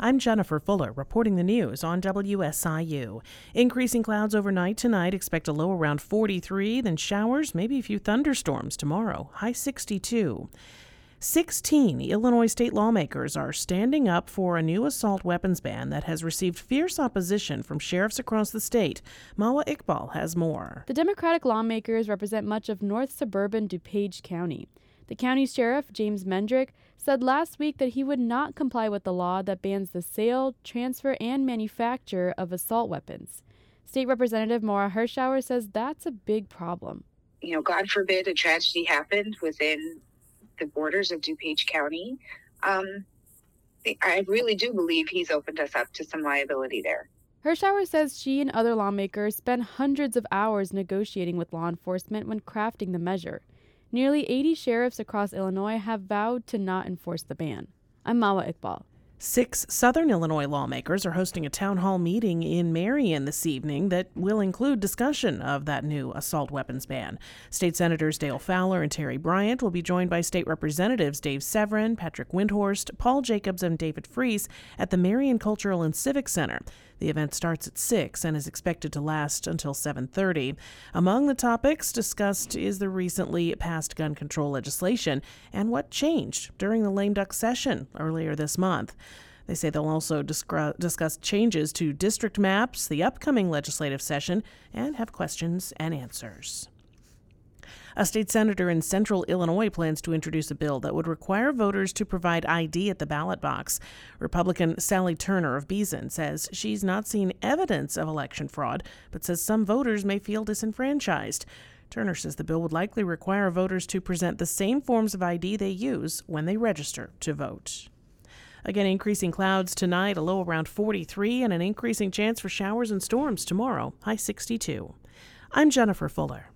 I'm Jennifer Fuller reporting the news on WSIU. Increasing clouds overnight tonight. Expect a low around 43, then showers, maybe a few thunderstorms tomorrow. High 62. 16 Illinois state lawmakers are standing up for a new assault weapons ban that has received fierce opposition from sheriffs across the state. Mawa Iqbal has more. The Democratic lawmakers represent much of north suburban DuPage County. The county sheriff, James Mendrick, said last week that he would not comply with the law that bans the sale, transfer, and manufacture of assault weapons. State Representative Maura Hirschauer says that's a big problem. You know, God forbid a tragedy happened within the borders of DuPage County. Um, I really do believe he's opened us up to some liability there. Hirschauer says she and other lawmakers spent hundreds of hours negotiating with law enforcement when crafting the measure. Nearly 80 sheriffs across Illinois have vowed to not enforce the ban. I'm Mawa Iqbal. Six Southern Illinois lawmakers are hosting a town hall meeting in Marion this evening that will include discussion of that new assault weapons ban. State Senators Dale Fowler and Terri Bryant will be joined by State Representatives Dave Severin, Patrick Windhorst, Paul Jacobs, and David Friess at the Marion Cultural and Civic Center. The event starts at 6 and is expected to last until 7:30. Among the topics discussed is the recently passed gun control legislation and what changed during the lame duck session earlier this month. They say they'll also discuss changes to district maps, the upcoming legislative session, and have questions and answers. A state senator in central Illinois plans to introduce a bill that would require voters to provide ID at the ballot box. Republican Sally Turner of Beason says she's not seen evidence of election fraud, but says some voters may feel disenfranchised. Turner says the bill would likely require voters to present the same forms of ID they use when they register to vote. Again, increasing clouds tonight, a low around 43, and an increasing chance for showers and storms tomorrow, high 62. I'm Jennifer Fuller.